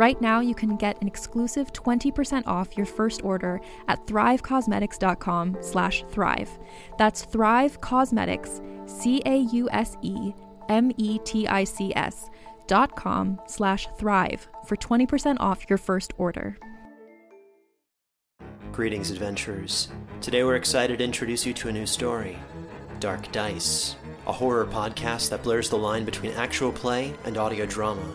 Right now, you can get an exclusive 20% off your first order at thrivecausemetics.com slash thrive. That's Thrive Causemetics, C-A-U-S-E-M-E-T-I-C-S dot com slash thrive for 20% off your first order. Greetings, adventurers. Today we're excited to introduce you to a new story Dark Dice, a horror podcast that blurs the line between actual play and audio drama,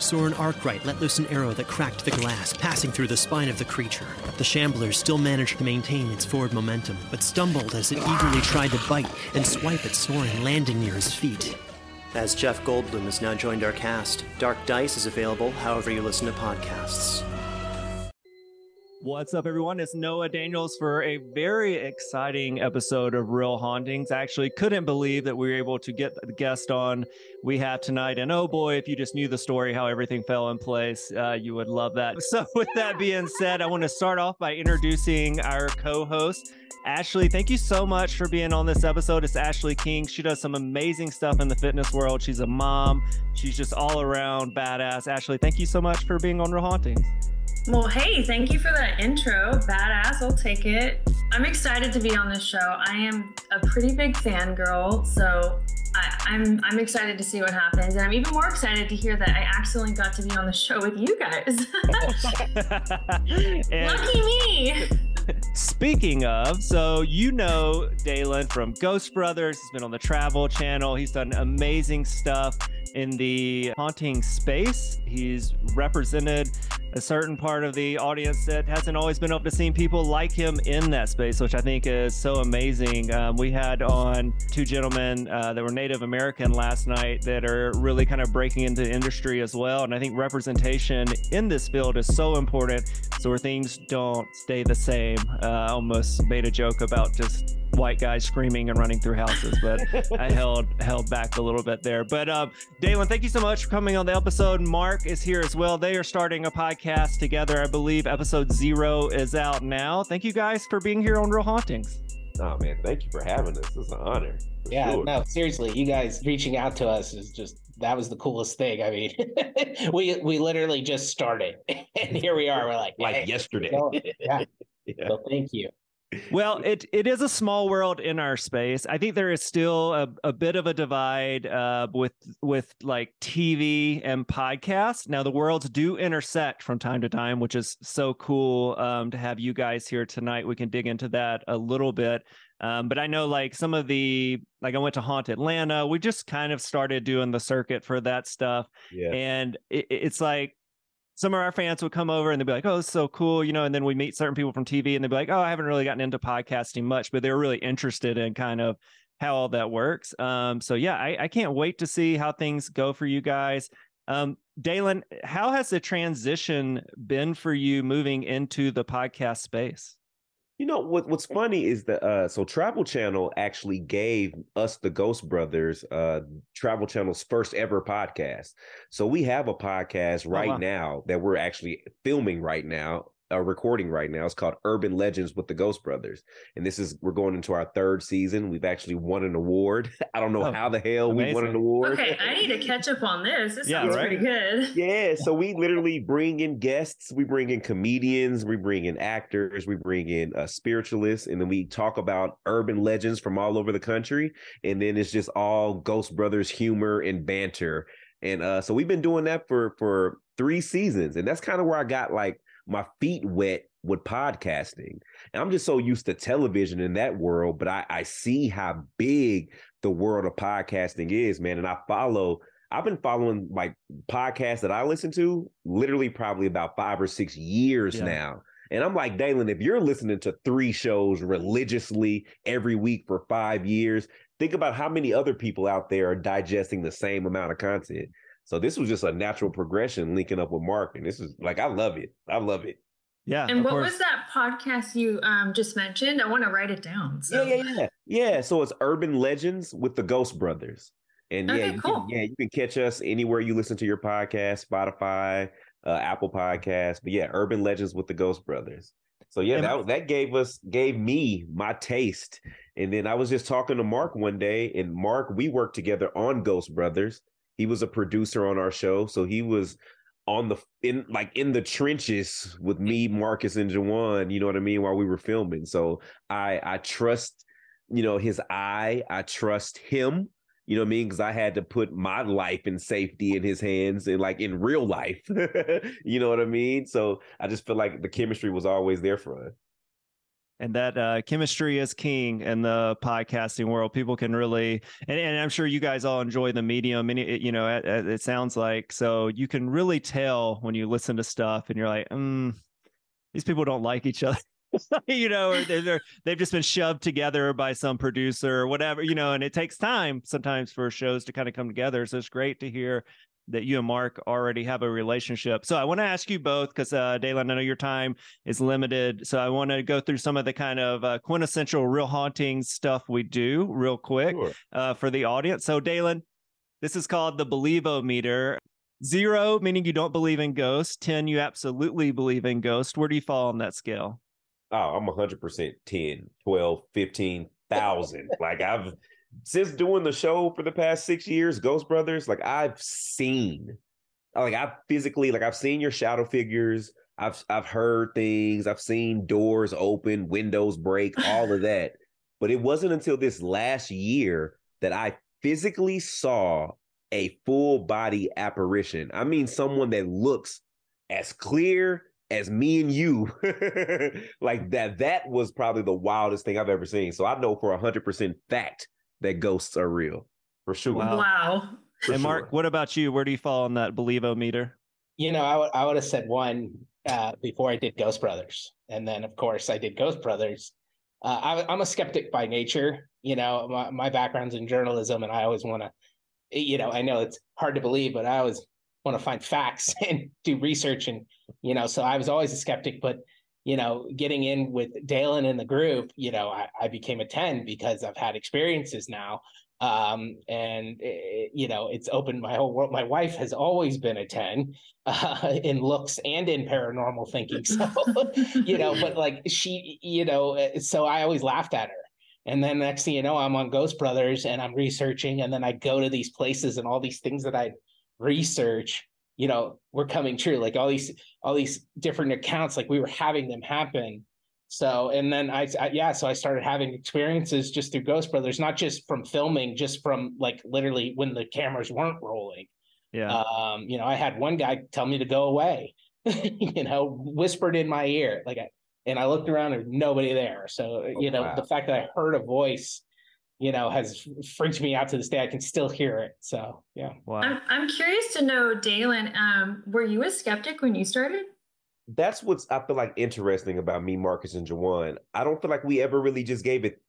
Soren Arkwright let loose an arrow that cracked the glass, passing through the spine of the creature. The shambler still managed to maintain its forward momentum, but stumbled as it eagerly tried to bite and swipe at Soren, landing near his feet. As Jeff Goldblum has now joined our cast, Dark Dice is available however you listen to podcasts. What's up, everyone? It's Noah Daniels for a very exciting episode of Real Hauntings. I actually couldn't believe that we were able to get the guest on we have tonight. And oh boy, if you just knew the story, how everything fell in place, uh, you would love that. So, with that being said, I want to start off by introducing our co host. Ashley, thank you so much for being on this episode. It's Ashley King. She does some amazing stuff in the fitness world. She's a mom. She's just all around badass. Ashley, thank you so much for being on Real Hauntings. Well, hey, thank you for that intro. Badass, I'll take it. I'm excited to be on this show. I am a pretty big fangirl, so I, I'm, I'm excited to see what happens, and I'm even more excited to hear that I accidentally got to be on the show with you guys. Lucky me. Speaking of, so you know Dalen from Ghost Brothers. He's been on the Travel Channel. He's done amazing stuff in the haunting space. He's represented a certain part of the audience that hasn't always been able to see people like him in that space, which I think is so amazing. Um, we had on two gentlemen uh, that were Native American last night that are really kind of breaking into the industry as well. And I think representation in this field is so important. So where things don't stay the same. Uh, I almost made a joke about just white guys screaming and running through houses, but I held held back a little bit there. But uh, Dalen, thank you so much for coming on the episode. Mark is here as well. They are starting a podcast together. I believe episode zero is out now. Thank you guys for being here on Real Hauntings. Oh man, thank you for having us. It's an honor. Yeah, sure. no, seriously, you guys reaching out to us is just that was the coolest thing. I mean, we we literally just started, and here we are. We're like like hey, yesterday. yeah. yeah. So thank you well, it it is a small world in our space. I think there is still a, a bit of a divide uh, with with like TV and podcasts. Now the worlds do intersect from time to time, which is so cool um, to have you guys here tonight. We can dig into that a little bit. Um, but I know like some of the like I went to Haunt Atlanta. We just kind of started doing the circuit for that stuff, yeah. and it, it's like some of our fans would come over and they'd be like, "Oh, it's so cool," you know. And then we meet certain people from TV, and they'd be like, "Oh, I haven't really gotten into podcasting much," but they're really interested in kind of how all that works. Um, so yeah, I, I can't wait to see how things go for you guys. Um, Dalen, how has the transition been for you moving into the podcast space? You know what? What's funny is that uh, so Travel Channel actually gave us the Ghost Brothers uh, Travel Channel's first ever podcast. So we have a podcast right wow. now that we're actually filming right now uh, recording right now. It's called Urban Legends with the Ghost Brothers, and this is we're going into our third season. We've actually won an award. I don't know Oh, how the hell we won an award. Okay, I need to catch up on this. This Yeah, sounds right? pretty good. Yeah, so we literally bring in guests, we bring in comedians, we bring in actors, we bring in uh, spiritualists, and then we talk about urban legends from all over the country. And then it's just all Ghost Brothers humor and banter. And uh, so we've been doing that for for three seasons, and that's kind of where I got like my feet wet with podcasting. And I'm just so used to television in that world, but I, I see how big the world of podcasting is, man. And I follow I've been following like podcasts that I listen to literally probably about five or six years Yeah. now. And I'm like, Dalen, if you're listening to three shows religiously every week for five years, think about how many other people out there are digesting the same amount of content. So this was just a natural progression linking up with Mark. And this is like, I love it. I love it. Yeah. And what course. was that podcast you um, just mentioned? I want to write it down. So. Yeah, yeah, yeah. Yeah. So it's Urban Legends with the Ghost Brothers. And yeah, you cool. can, yeah, you can catch us anywhere you listen to your podcast, Spotify, uh, Apple Podcasts. But yeah, Urban Legends with the Ghost Brothers. So yeah, that that gave us gave me my taste. And then I was just talking to Mark one day, and Mark, we worked together on Ghost Brothers. He was a producer on our show, so he was on the in like in the trenches with me, Marcus, and Juwan. You know what I mean? While we were filming, so I I trust you know his eye. I trust him. You know what I mean? Because I had to put my life and safety in his hands, and like in real life. you know what I mean? So I just feel like the chemistry was always there for us. And that uh, chemistry is king in the podcasting world. People can really, and, and I'm sure you guys all enjoy the medium. And it, you know, it, it sounds like so you can really tell when you listen to stuff, and you're like, mm, these people don't like each other. you know, or they're, they're they've just been shoved together by some producer or whatever. You know, and it takes time sometimes for shows to kind of come together. So it's great to hear that you and Mark already have a relationship. So I want to ask you both because uh, Dalen, I know your time is limited. So I want to go through some of the kind of uh, quintessential real haunting stuff we do real quick Sure. uh, for the audience. So Dalen, this is called the Believo meter. Zero meaning you don't believe in ghosts. Ten, you absolutely believe in ghosts. Where do you fall on that scale? Oh, I'm 100% 10, 12, 15,000. like I've since doing the show for the past 6 years, Ghost Brothers, like I've seen like I've physically like I've seen your shadow figures. I've I've heard things. I've seen doors open, windows break, all of that. But it wasn't until this last year that I physically saw a full body apparition. I mean someone that looks as clear as me and you like that that was probably the wildest thing i've ever seen so i know for 100% fact that ghosts are real for sure Wow. Wow. For and Mark, sure. what about you? Where do you fall on that Believo meter? You know, I would I would have said one uh, before I did Ghost Brothers, and then of course I did Ghost Brothers. Uh, I, I'm a skeptic by nature. You know, my, my background's in journalism, and I always want to. You know, I know it's hard to believe, but I always want to find facts and do research, and you know, so I was always a skeptic. But you know, getting in with Dalen in the group, you know, I, I became a ten because I've had experiences now. Um and it, you know it's opened my whole world. My wife has always been a 10 uh in looks and in paranormal thinking. So you know but like she you know uh, so i always laughed at her. And then next thing you know i'm on ghost brothers and i'm researching and then i go to these places and all these things that i research you know were coming true like all these all these different accounts like we were having them happen so and then I, I yeah so i started having experiences just through ghost brothers not just from filming just from like literally when the cameras weren't rolling Yeah. um you know i had one guy tell me to go away you know whispered in my ear like I, and i looked around and nobody there so you know wow. the fact that i heard a voice you know has freaked me out to this day i can still hear it so yeah wow. I'm, I'm curious to know, Dalen, um, were you a skeptic when you started? that's what's I feel like interesting about me, Marcus and Juwan. I don't feel like we ever really just gave it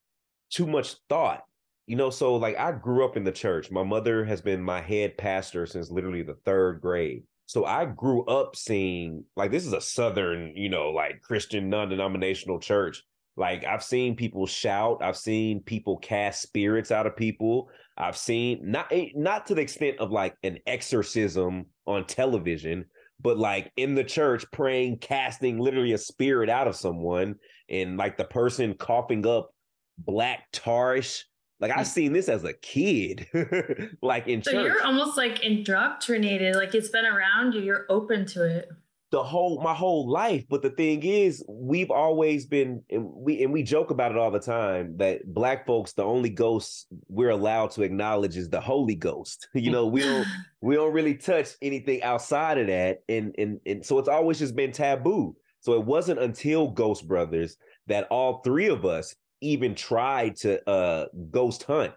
too much thought. you know, so like I grew up in the church. My mother has been my head pastor since literally the third grade. So I grew up seeing like this is a southern, you know, like Christian non-denominational church. Like I've seen people shout, I've seen people cast spirits out of people. I've seen not eh, not to the extent of like an exorcism on television, but like in the church praying, casting literally a spirit out of someone, and like the person coughing up black tarish. Like I've seen this as a kid, like in So church. you're almost like indoctrinated, like it's been around you, you're open to it. The whole my whole life but the thing is we've always been and we and we joke about it all the time that black folks the only ghosts we're allowed to acknowledge is the holy ghost. You know we don't we don't really touch anything outside of that and and and so it's always just been taboo. So it wasn't until ghost brothers that all three of us even tried to uh ghost hunt.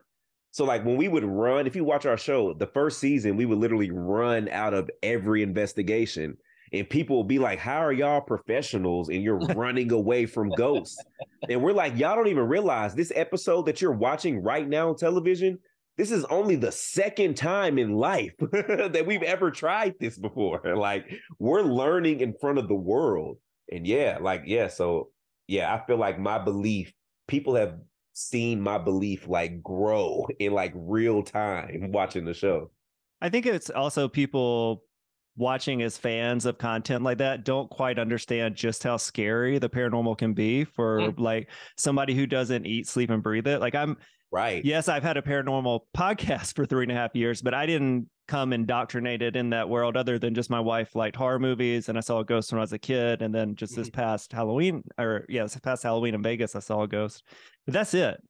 So like when we would run if you watch our show the first season we would literally run out of every investigation and people will be like, How are y'all professionals and you're running away from ghosts? And we're like, Y'all don't even realize this episode that you're watching right now on television. This is only the second time in life that we've ever tried this before. Like, we're learning in front of the world. And yeah, like, yeah. So, yeah, I feel like my belief, people have seen my belief like grow in like real time watching the show. I think it's also people watching as fans of content like that don't quite understand just how scary the paranormal can be for Mm. like somebody who doesn't eat, sleep, and breathe it. Like I'm Right. yes, I've had a paranormal podcast for three and a half years, but I didn't come indoctrinated in that world other than just my wife liked horror movies and I saw a ghost when I was a kid. And then just this past Halloween or yeah, this past Halloween in Vegas, I saw a ghost. But that's it.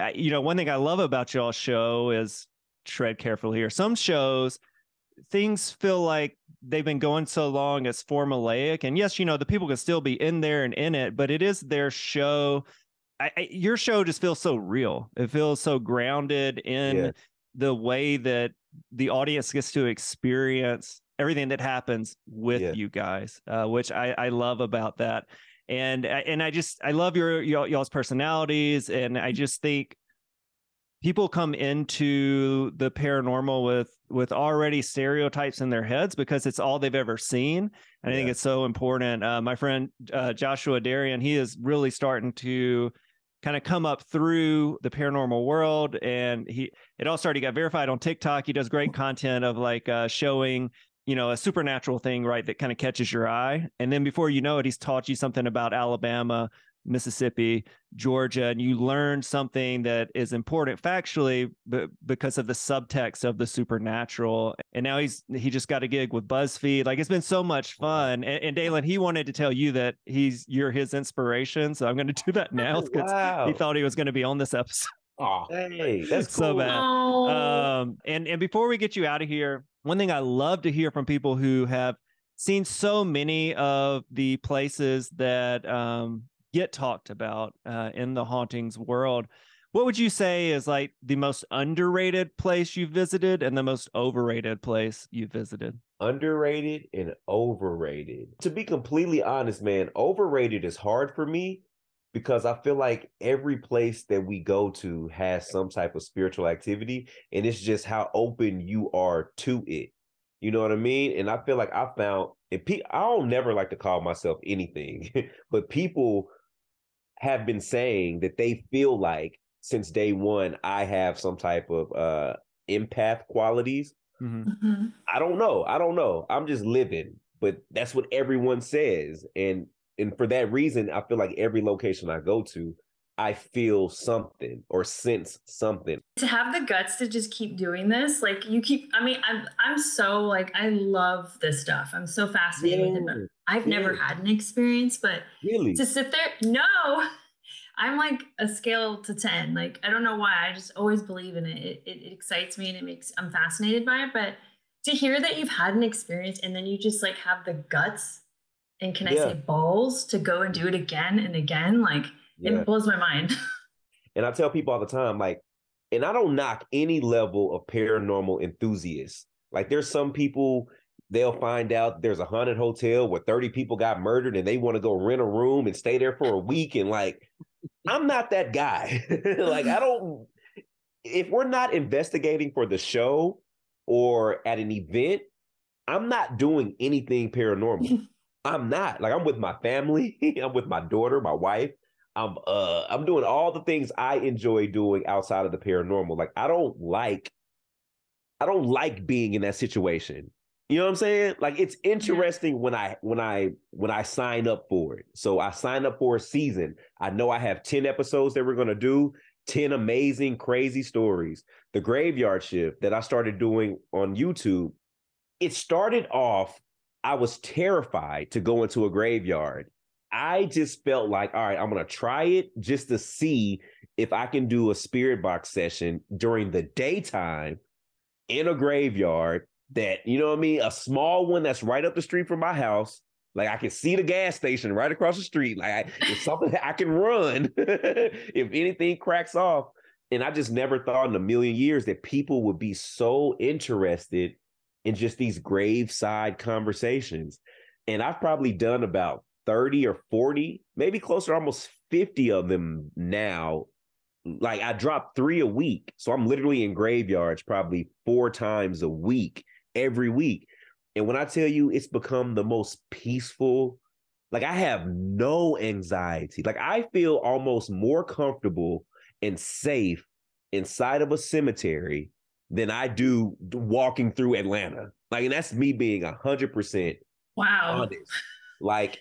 I, you know, one thing I love about y'all's show is tread carefully here. Some shows things feel like they've been going so long it's formulaic and yes you know the people can still be in there and in it but it is their show I, I, your show just feels so real it feels so grounded in Yeah. the way that the audience gets to experience everything that happens with Yeah. you guys uh, which I, I love about that and and i just i love your y'all's personalities and i just think people come into the paranormal with with already stereotypes in their heads because it's all they've ever seen. And i think it's so important. Uh, my friend uh, joshua darian he is really starting to kind of come up through the paranormal world. And he it all started he got verified on tiktok. He does great content of like uh, showing you know a supernatural thing right that kind of catches your eye. And then before you know it he's taught you something about alabama mississippi georgia and you learn something that is important factually but because of the subtext of the supernatural. And now he's he just got a gig with buzzfeed. Like it's been so much fun. And, and dalen he wanted to tell you that he's you're his inspiration. So i'm going to do that now because wow. he thought he was going to be on this episode. Oh, Hey, that's So bad. Oh, um and and before we get you out of here one thing i love to hear from people who have seen so many of the places that um get talked about uh, in the hauntings world what would you say is like the most underrated place you've visited and the most overrated place you've visited underrated and overrated. To be completely honest, man, overrated is hard for me because I feel like every place that we go to has some type of spiritual activity and it's just how open you are to it. You know what I mean? And I feel like I found and pe- I don't never like to call myself anything, but people have been saying that they feel like since day one I have some type of uh empath qualities Mhm. I don't know. I don't know. I'm just living, but that's what everyone says. And and for that reason, I feel like every location I go to, I feel something or sense something. to have the guts to just keep doing this, like you keep. I mean, I'm I'm so like I love this stuff. I'm so fascinated with I've never had an experience, but Really? to sit there, no. I'm like a scale to 10. Like, I don't know why. I just always believe in it. It, it, it excites me and it makes, I'm fascinated by it. But to hear that you've had an experience and then you just like have the guts and can I Yeah. say balls to go and do it again and again, like yeah. it blows my mind. And I tell people all the time, like, and I don't knock any level of paranormal enthusiasts. Like, there's some people they'll find out there's a haunted hotel where 30 people got murdered and they want to go rent a room and stay there for a week. And like, I'm not that guy. like, I don't. if we're not investigating for the show or at an event, I'm not doing anything paranormal. I'm not. Like I'm with my family, I'm with my daughter, my wife. I'm uh I'm doing all the things I enjoy doing outside of the paranormal. Like I don't like I don't like being in that situation. You know what I'm saying? Like it's interesting when I when I when I sign up for it. So I sign up for a season. I know I have 10 episodes that we're going to do, 10 amazing crazy stories. The graveyard shift that I started doing on YouTube, it started off I was terrified to go into a graveyard. I just felt like, all right, I'm going to try it just to see if I can do a spirit box session during the daytime in a graveyard that, you know what I mean? A small one that's right up the street from my house. Like I can see the gas station right across the street. Like I, it's something that I can run if anything cracks off. And I just never thought in a million years that people would be so interested in just these graveside conversations. And I've probably done about 30 or 40, maybe closer, almost 50 of them now. Like I drop three a week. So I'm literally in graveyards probably four times a week, every week. And when I tell you it's become the most peaceful, like I have no anxiety. Like I feel almost more comfortable and safe inside of a cemetery than I do walking through Atlanta. Like, and that's me being a hundred percent wow. honest. Like,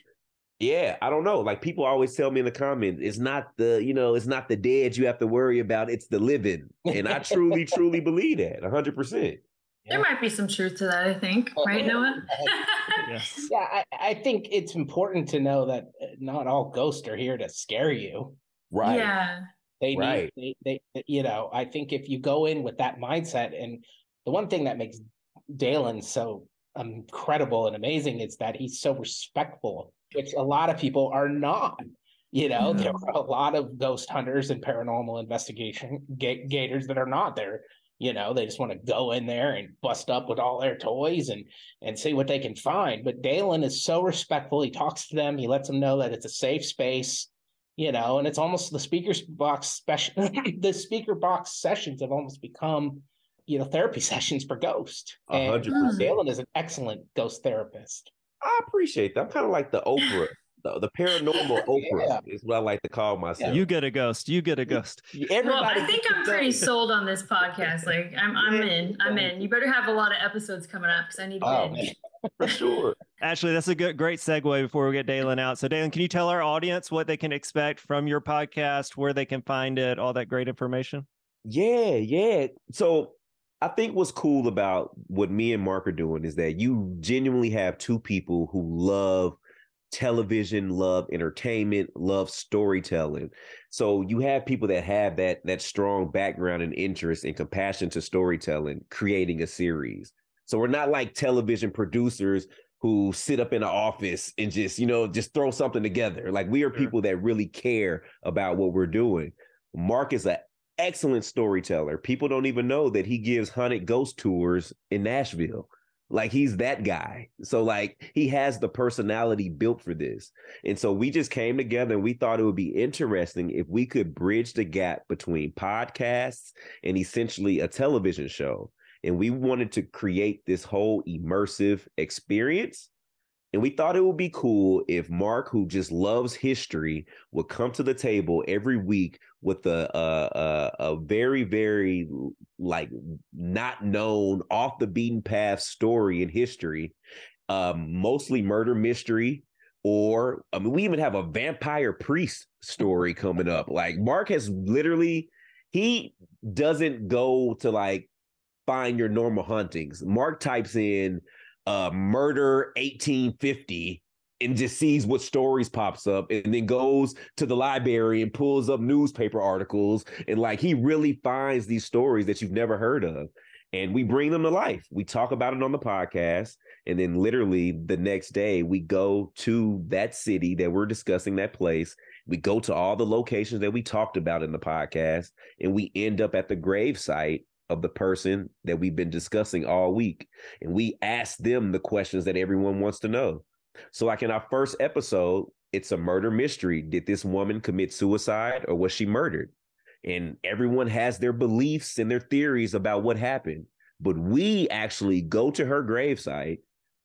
yeah, I don't know. Like people always tell me in the comments, it's not the, you know, it's not the dead you have to worry about, it's the living. And I truly, truly believe that a hundred percent. There might be some truth to that, I think, right, Noah? yes. Yeah, I, I think it's important to know that uh, not all ghosts are here to scare you. Right. Yeah. They Right. need they, they you know, I think if you go in with that mindset and the one thing that makes Dalen so incredible and amazing is that he's so respectful, which a lot of people are not. You know, there are a lot of ghost hunters and paranormal investigation ga- gators that are not there. You know, they just want to go in there and bust up with all their toys and and see what they can find. But Dalen is so respectful. He talks to them. He lets them know that it's a safe space you know, and it's almost the speakers box special. the speaker box sessions have almost become, you know, therapy sessions for ghost. A And hundred percent. Dalen is an excellent ghost therapist. I appreciate that. I'm kind of like the Oprah, the, the paranormal Oprah Yeah. is what I like to call myself. You get a ghost. You get a ghost. Everybody well, I think I'm pretty say- sold on this podcast. Like, I'm, I'm in. I'm in. You better have a lot of episodes coming up because I need to Oh, binge. for sure. Actually, that's a good, great segue before we get Dalen out. So, Dalen, can you tell our audience what they can expect from your podcast, where they can find it, all that great information? Yeah, yeah. So I think what's cool about what me and Mark are doing is that you genuinely have two people who love television, love entertainment, love storytelling. So you have people that have that that strong background and interest and compassion to storytelling, creating a series. So we're not like television producers who sit up in an office and just, you know, just throw something together. Like we are people that really care about what we're doing. Mark is an excellent storyteller. People don't even know that he gives haunted ghost tours in Nashville. Like he's that guy. So like he has the personality built for this. And so we just came together and we thought it would be interesting if we could bridge the gap between podcasts and essentially a television show. And we wanted to create this whole immersive experience. And we thought it would be cool if Mark, who just loves history, would come to the table every week with a a, a, a very very like not known off the beaten path story in history, um, mostly murder mystery. Or I mean, we even have a vampire priest story coming up. Like Mark has literally, he doesn't go to like find your normal huntings. Mark types in uh murder 1850 and just sees what stories pops up and then goes to the library and pulls up newspaper articles and like he really finds these stories that you've never heard of. And we bring them to life. We talk about it on the podcast. And then literally the next day we go to that city that we're discussing that place. We go to all the locations that we talked about in the podcast and we end up at the grave site of the person that we've been discussing all week and we ask them the questions that everyone wants to know so, like in our first episode, it's a murder mystery. Did this woman commit suicide or was she murdered? and everyone has their beliefs and their theories about what happened. But we actually go to her gravesite,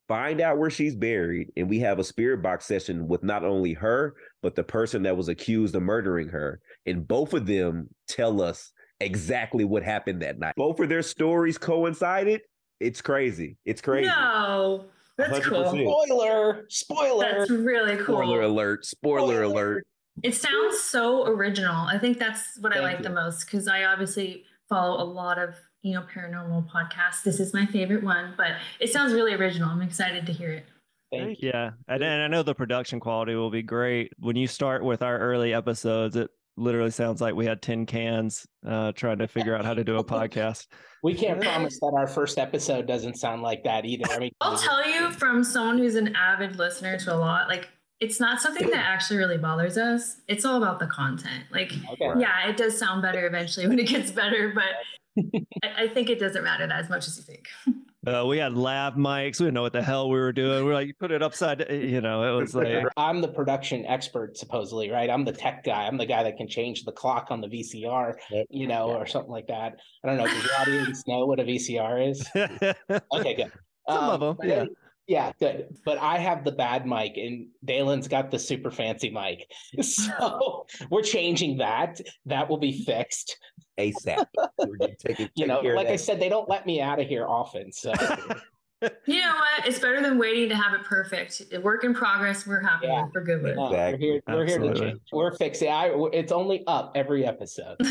find out where she's buried, and we have a spirit box session with not only her, but the person that was accused of murdering her. And both of them tell us exactly what happened that night. Both of their stories coincided. It's crazy. It's crazy. No, that's cool. 100%. Spoiler, spoiler. That's really cool. Spoiler alert. Spoiler Spoiler. alert. It sounds so original. I think that's what I like you. the most because I obviously follow a lot of you know paranormal podcasts. This is my favorite one, but it sounds really original. I'm excited to hear it. Thank you. Yeah, and, and I know the production quality will be great. When you start with our early episodes, it literally sounds like we had tin cans uh, trying to figure out how to do a podcast. We can't promise that our first episode doesn't sound like that either. I mean, I'll tell you from someone who's an avid listener to a lot, like it's not something that actually really bothers us. It's all about the content. Like, Okay. yeah, it does sound better eventually when it gets better, but I, I think it doesn't matter that as much as you think. Uh, we had lav mics. We didn't know what the hell we were doing. We are like, you put it upside. You know, it was like I'm the production expert, supposedly, right? I'm the tech guy. I'm the guy that can change the clock on the VCR, you know, or something like that. I don't know. Does your audience know what a VCR is? Okay, good. Some of 'em, but yeah. any- yeah, good. But I have the bad mic, and Dalen's got the super fancy mic. So we're changing that. That will be fixed. ASAP. We're take You know, like I said, they don't let me out of here often. So You know what? It's better than waiting to have it perfect. A work in progress. We're happy. Yeah. We're good with. no, Exactly. we're here. We're here to change. We're fixing. I. It's only up every episode.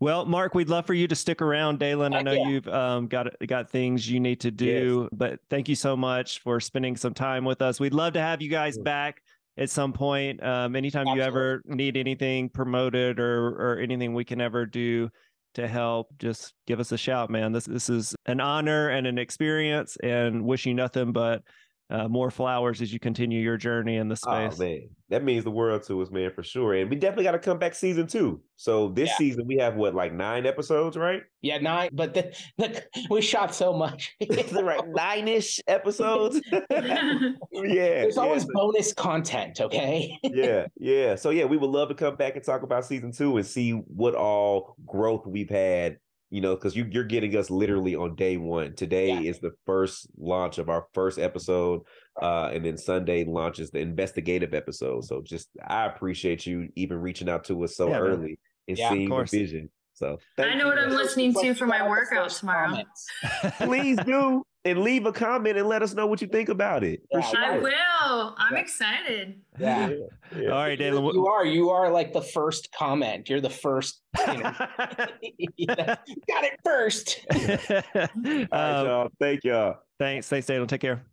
Well, Mark, we'd love for you to stick around. Dalen, I know yeah. you've um, got got things you need to do, but thank you so much for spending some time with us. We'd love to have you guys Sure. back at some point. Um, anytime you ever need anything promoted or or anything we can ever do to help, just give us a shout, man. This this is an honor and an experience, and wish you nothing but uh, more flowers as you continue your journey in the Oh space. man, that means the world to us, man, for sure. And we definitely got to come back season two. So this Yeah. season we have what, like nine episodes, right? Yeah, nine. But the, the we shot so much. right, nine-ish episodes. yeah, There's yeah, always bonus content. Okay. yeah, yeah. So yeah, we would love to come back and talk about season two and see what all growth we've had. You know, because you, you're getting us literally on day one. Today Yeah. is the first launch of our first episode, uh, and then Sunday launches the investigative episode. So just I appreciate you even reaching out to us so Yeah, man. early and Yeah, seeing the vision. So I know you. what I'm listening to for my workout tomorrow. Please do and leave a comment and let us know what you think about it. For Yeah. sure. I will. I'm Yeah. excited. Yeah. yeah. All right, Dalen. You are. You are like the first comment. You're the first. You know, you know, got it first. All right, Um, y'all. Thank y'all. Thanks. Thanks, Dalen. Take care.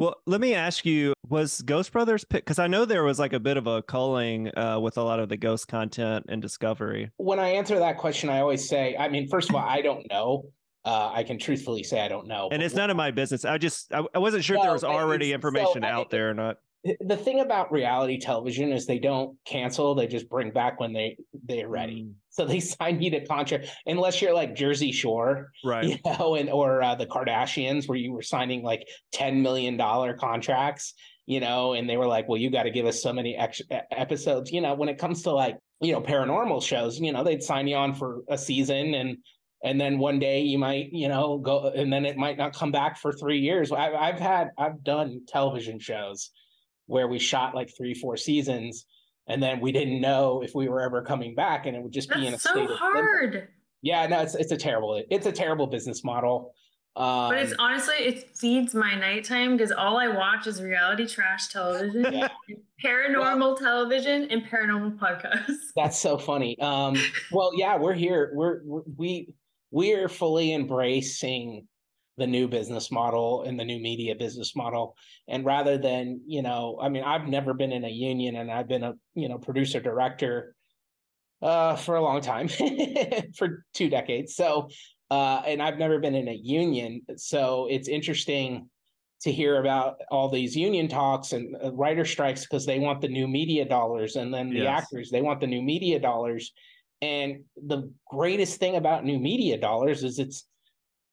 Well, let me ask you: Was Ghost Brothers picked? Because I know there was like a bit of a culling uh, with a lot of the ghost content and Discovery. When I answer that question, I always say, I mean, first of all, I don't know. Uh, I can truthfully say I don't know. And it's none of my business. I just I, I wasn't sure if there was already information so I- out there or not. the thing about reality television is they don't cancel; they just bring back when they they're ready. Mm, So they sign you to contract, unless you're like Jersey Shore, right. you know, and or uh, the Kardashians, where you were signing like ten million dollar contracts, you know, and they were like, "Well, you got to give us so many extra e- episodes." You know, when it comes to like you know paranormal shows, you know, they'd sign you on for a season, and and then one day you might you know go, and then it might not come back for three years. I, I've had I've done television shows where we shot like three four seasons. And then we didn't know if we were ever coming back, and it would just be in a That's state so of hard. Yeah, no, it's it's a terrible it's a terrible business model. Um, But it's honestly, it feeds my nighttime because all I watch is reality trash television, Yeah. paranormal television, and paranormal podcasts. that's so funny. Um, well, yeah, we're here. We're, we're we we are fully embracing the new business model and the new media business model. And rather than you know, I mean, I've never been in a union, and I've been a you know producer director uh, for a long time, for two decades. So, uh, and I've never been in a union, so it's interesting to hear about all these union talks and uh, writer strikes because they want the new media dollars and then the Yes. actors they want the new media dollars and the greatest thing about new media dollars is it's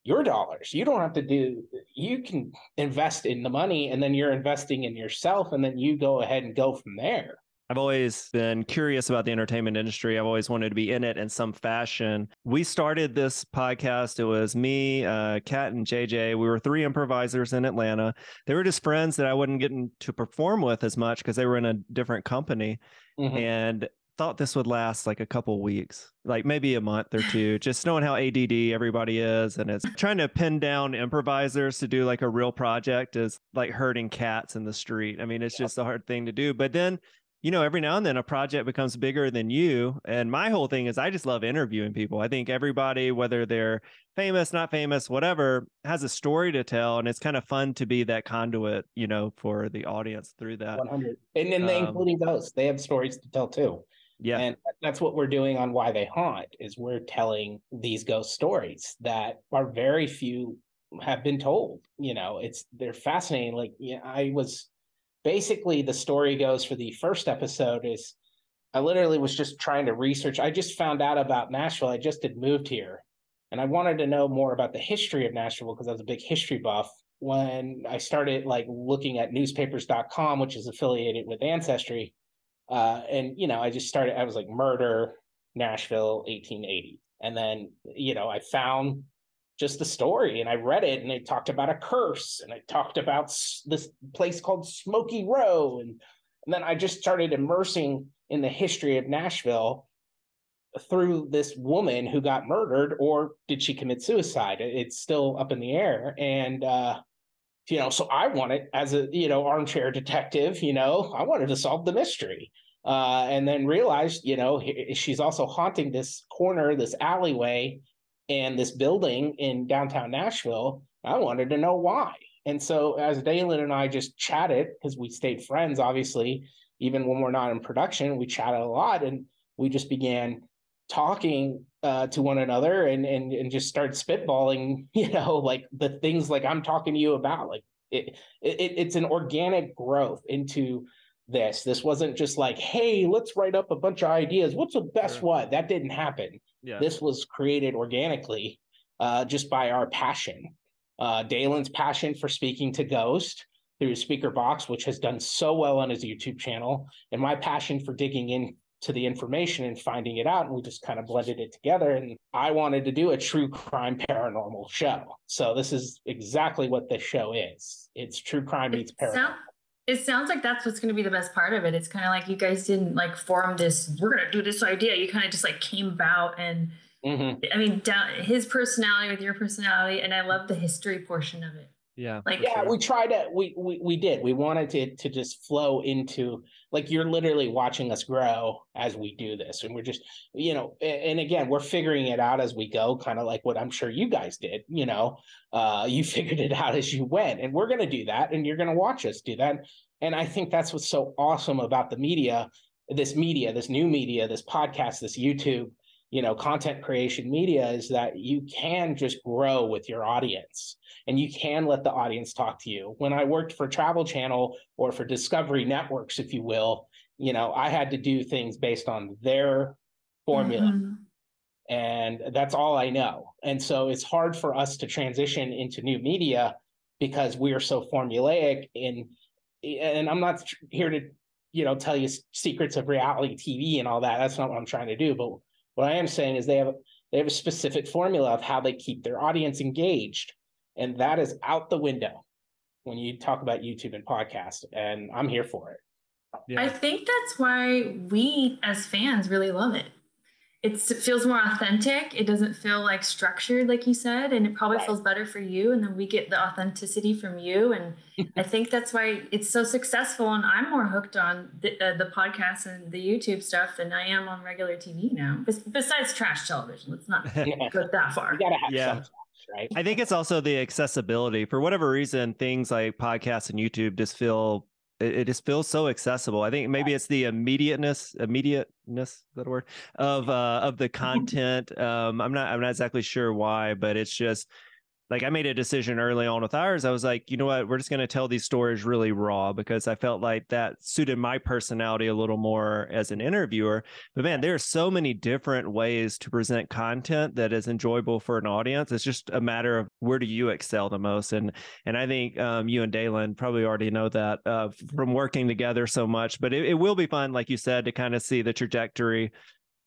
your dollars you don't have to do you can invest in the money and then you're investing in yourself and then you go ahead and go from there I've always been curious about the entertainment industry. I've always wanted to be in it in some fashion. We started this podcast. It was me, uh, Kat, and JJ. We were three improvisers in Atlanta. They were just friends that I wasn't getting to perform with as much because they were in a different company. Mhm. And thought this would last like a couple weeks, like maybe a month or two, just knowing how ADD everybody is. And it's trying to pin down improvisers to do like a real project is like herding cats in the street. I mean, it's just a hard thing to do. But then, you know, every now and then a project becomes bigger than you. And my whole thing is I just love interviewing people. I think everybody, whether they're famous, not famous, whatever, has a story to tell. And it's kind of fun to be that conduit, you know, for the audience through that. 100. And then they, Um, including those, they have stories to tell too. Yeah. And that's what we're doing on Why They Haunt is we're telling these ghost stories that are very few have been told. You know, it's they're fascinating. Like yeah, I was basically the story goes for the first episode is I literally was just trying to research. I just found out about Nashville. I just had moved here and I wanted to know more about the history of Nashville because I was a big history buff. When I started like looking at newspapers.com, which is affiliated with Ancestry, uh, and you know, I just started. I was like, murder, Nashville, 1880, and then you know, I found just the story, and I read it, and it talked about a curse, and it talked about this place called Smoky Row, and and then I just started immersing in the history of Nashville through this woman who got murdered, or did she commit suicide? It's still up in the air, and uh, you know, so I wanted as a you know armchair detective, you know, I wanted to solve the mystery uh, and then realized, you know, she's also haunting this corner, this alleyway, and this building in downtown Nashville. I wanted to know why. And so, as Dalen and I just chatted, because we stayed friends, obviously, even when we're not in production, we chatted a lot, and we just began talking uh, to one another and and and just start spitballing, you know, like the things like I'm talking to you about, like it, it it's an organic growth into this. This wasn't just like, hey, let's write up a bunch of ideas. What's the best Sure. what? That didn't happen. Yeah. This was created organically uh, just by our passion. Uh, Dalen's passion for speaking to Ghost through Speaker Box, which has done so well on his YouTube channel, and my passion for digging in to the information and finding it out. And we just kind of blended it together. And I wanted to do a true crime paranormal show. So this is exactly what this show is. It's true crime meets paranormal. sound, it sounds like that's what's going to be the best part of it. It's kind of like you guys didn't like form this, we're going to do this idea. You kind of just like came about and Mhm. I mean, down his personality with your personality. And I love the history portion of it. Yeah. Like, yeah sure. we tried to we, we we did we wanted to to just flow into like you're literally watching us grow as we do this and we're just you know and again we're figuring it out as we go kind of like what i'm sure you guys did you know uh you figured it out as you went and we're going to do that and you're going to watch us do that and i think that's what's so awesome about the media this media this new media this podcast this youtube you know content creation media is that you can just grow with your audience and you can let the audience talk to you. When I worked for Travel Channel or for Discovery Networks, if you will, you know, I had to do things based on their formula. Mhm. And that's all I know. And so it's hard for us to transition into new media because we are so formulaic in and I'm not here to, you know, tell you secrets of reality TV and all that. That's not what I'm trying to do. But what I am saying is they have they have a specific formula of how they keep their audience engaged. And that is out the window when you talk about YouTube and podcast. And I'm here for it. Yeah. I think that's why we as fans really love it. It's, it feels more authentic. It doesn't feel like structured, like you said, and it probably Right. feels better for you. And then we get the authenticity from you. And I think that's why it's so successful. And I'm more hooked on the, uh, the podcast and the YouTube stuff than I am on regular TV now. Bes- besides trash television, let's not go that far. You gotta have Yeah. some right? I think it's also the accessibility. For whatever reason, things like podcasts and YouTube just feel it, it just feels so accessible. I think maybe it's the immediateness, immediateness, that word of uh of the content. Um I'm not I'm not exactly sure why, but it's just like I made a decision early on with ours. I was like, you know what, we're just going to tell these stories really raw because I felt like that suited my personality a little more as an interviewer. But man, there are so many different ways to present content that is enjoyable for an audience. It's just a matter of where do you excel the most, and and I think um, you and Dalen probably already know that uh, from working together so much. But it, it will be fun, like you said, to kind of see the trajectory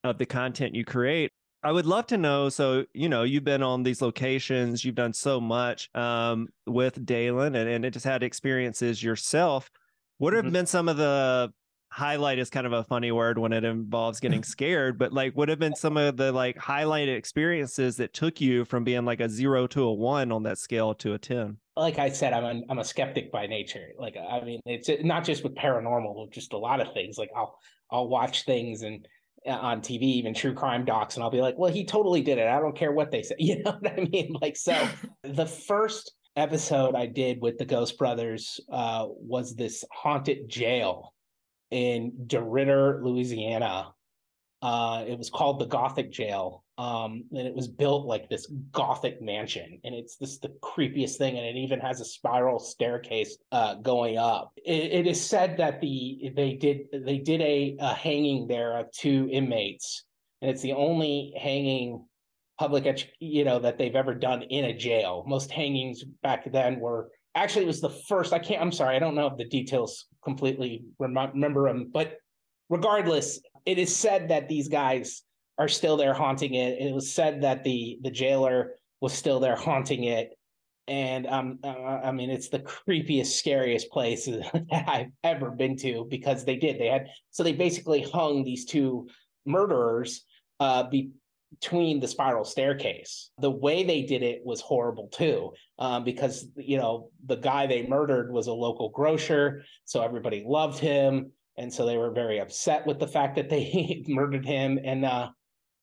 of the content you create. I would love to know. So, you know, you've been on these locations, you've done so much um, with Dalen and, and it just had experiences yourself. What have mm-hmm. been some of the highlight is kind of a funny word when it involves getting scared, but like what have been some of the like highlighted experiences that took you from being like a zero to a one on that scale to a 10? Like I said, I'm a, I'm a skeptic by nature. Like, I mean, it's not just with paranormal, just a lot of things. Like I'll, I'll watch things and on TV, even true crime docs, and I'll be like, well, he totally did it. I don't care what they say. You know what I mean? Like, so the first episode I did with the Ghost Brothers uh, was this haunted jail in DeRidder, Louisiana. Uh, it was called the Gothic Jail um, and it was built like this gothic mansion and it's this the creepiest thing and it even has a spiral staircase uh, going up. It, it is said that the they did they did a, a hanging there of two inmates and it's the only hanging public edu- you know that they've ever done in a jail. Most hangings back then were actually it was the first i can't i'm sorry i don't know if the details completely remember them but regardless it is said that these guys are still there haunting it. It was said that the the jailer was still there haunting it, and um, uh, I mean, it's the creepiest, scariest place that I've ever been to because they did. They had so they basically hung these two murderers uh, be, between the spiral staircase. The way they did it was horrible too, um, because you know the guy they murdered was a local grocer, so everybody loved him, and so they were very upset with the fact that they murdered him. And uh,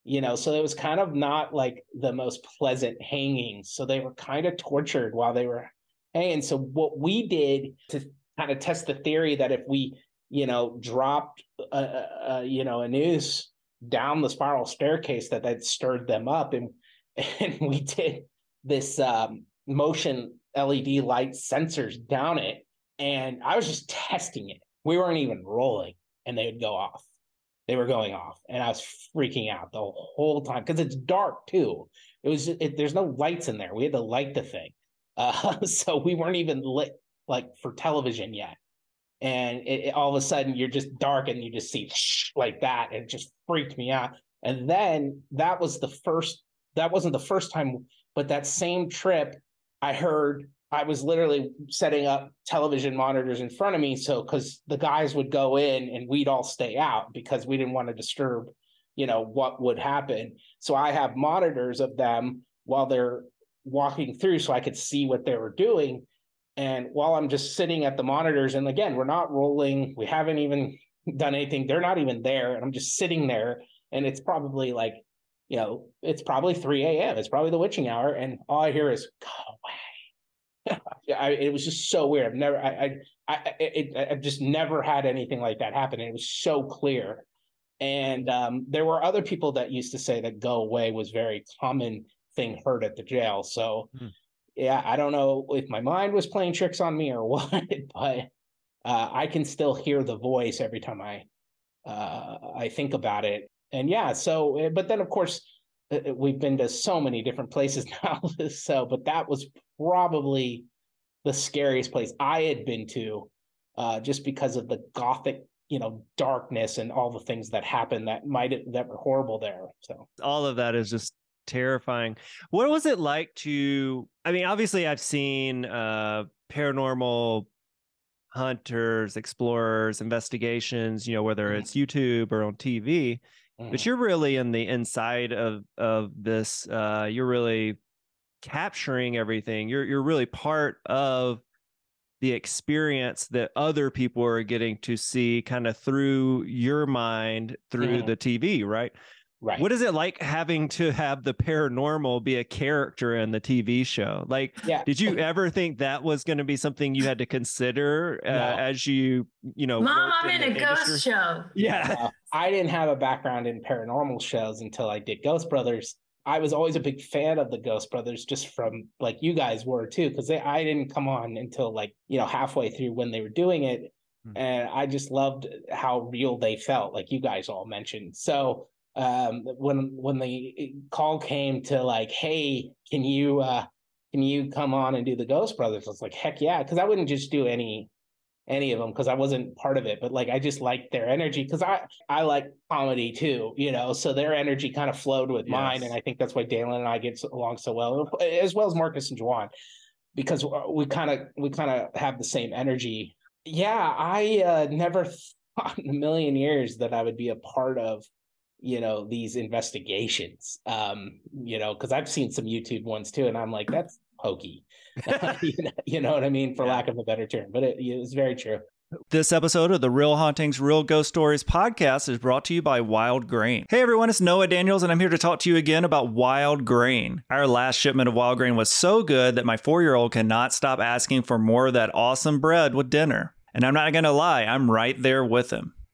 you know so it was kind of not like the most pleasant hanging. So they were kind of tortured while they were hanging. So what we did to kind of test the theory that if we you know dropped a, a, you know a noose down the spiral staircase that that stirred them up. And and we did this um, motion led light sensors down it. And i was just testing it. We weren't even rolling and they would go off they were going off and i was freaking out the whole time because it's dark too. It was it, there's no lights in there. We had to light the thing. Uh, so we weren't even lit like for television yet. And it, it, all of a sudden you're just dark and you just see like that and it just freaked me out. And then that was the first that wasn't the first time but that same trip i heard I was literally setting up television monitors in front of me. So, because the guys would go in and we'd all stay out because we didn't want to disturb, you know, what would happen. So, I have monitors of them while they're walking through so I could see what they were doing. And while I'm just sitting at the monitors, and again, we're not rolling, we haven't even done anything, they're not even there. And I'm just sitting there. And it's probably like, you know, it's probably 3 a.m. It's probably the witching hour. And all I hear is, go away I, it was just so weird. I've never, I, I, I, it, I've just never had anything like that happen. And it was so clear. And um, there were other people that used to say that go away was very common thing heard at the jail. So, hmm. yeah, I don't know if my mind was playing tricks on me or what, but uh, I can still hear the voice every time I, uh, I think about it. And yeah, so, eh, but then of course, uh, uh, we've been to so many different places now. so, but that was probably the scariest place I had been to, uh, just because of the gothic, you know, darkness and all the things that happened that might that were horrible there. So all of that is just terrifying. What was it like to? I mean, obviously, I've seen uh, paranormal hunters, explorers, investigations. You know, whether mm-hmm. it's YouTube or on TV but mm-hmm. you're really in the inside of of this uh you're really capturing everything you're you're really part of the experience that other people are getting to see kind of through your mind through mm-hmm. the TV right Right. What is it like having to have the paranormal be a character in the TV show? Like, yeah. did you ever think that was going to be something you had to consider uh, no. as you, you know, Mom, I'm in, in a industry? ghost show. Yeah. I didn't have a background in paranormal shows until I did Ghost Brothers. I was always a big fan of the Ghost Brothers, just from like you guys were too, because I didn't come on until like you know halfway through when they were doing it, mm-hmm. and I just loved how real they felt, like you guys all mentioned. So um, when when the call came to like, hey, can you uh, can you come on and do the Ghost Brothers? I was like, heck yeah, because I wouldn't just do any any of them because I wasn't part of it, but like I just liked their energy because I I like comedy too, you know. So their energy kind of flowed with yes. mine, and I think that's why Dalen and I get along so well, as well as Marcus and Juwan, because we kind of we kind of have the same energy. Yeah, I uh, never thought in a million years that I would be a part of you know these investigations um you know because i've seen some youtube ones too and i'm like that's hokey you, know, what I mean, for yeah. lack of a better term. But it, it's very true. This episode of the Real Hauntings, Real Ghost Stories podcast is brought to you by Wild Grain. Hey everyone, it's Noah Daniels, and I'm here to talk to you again about Wild Grain. Our last shipment of Wild Grain was so good that my four year old cannot stop asking for more of that awesome bread with dinner. And I'm not going to lie, I'm right there with him.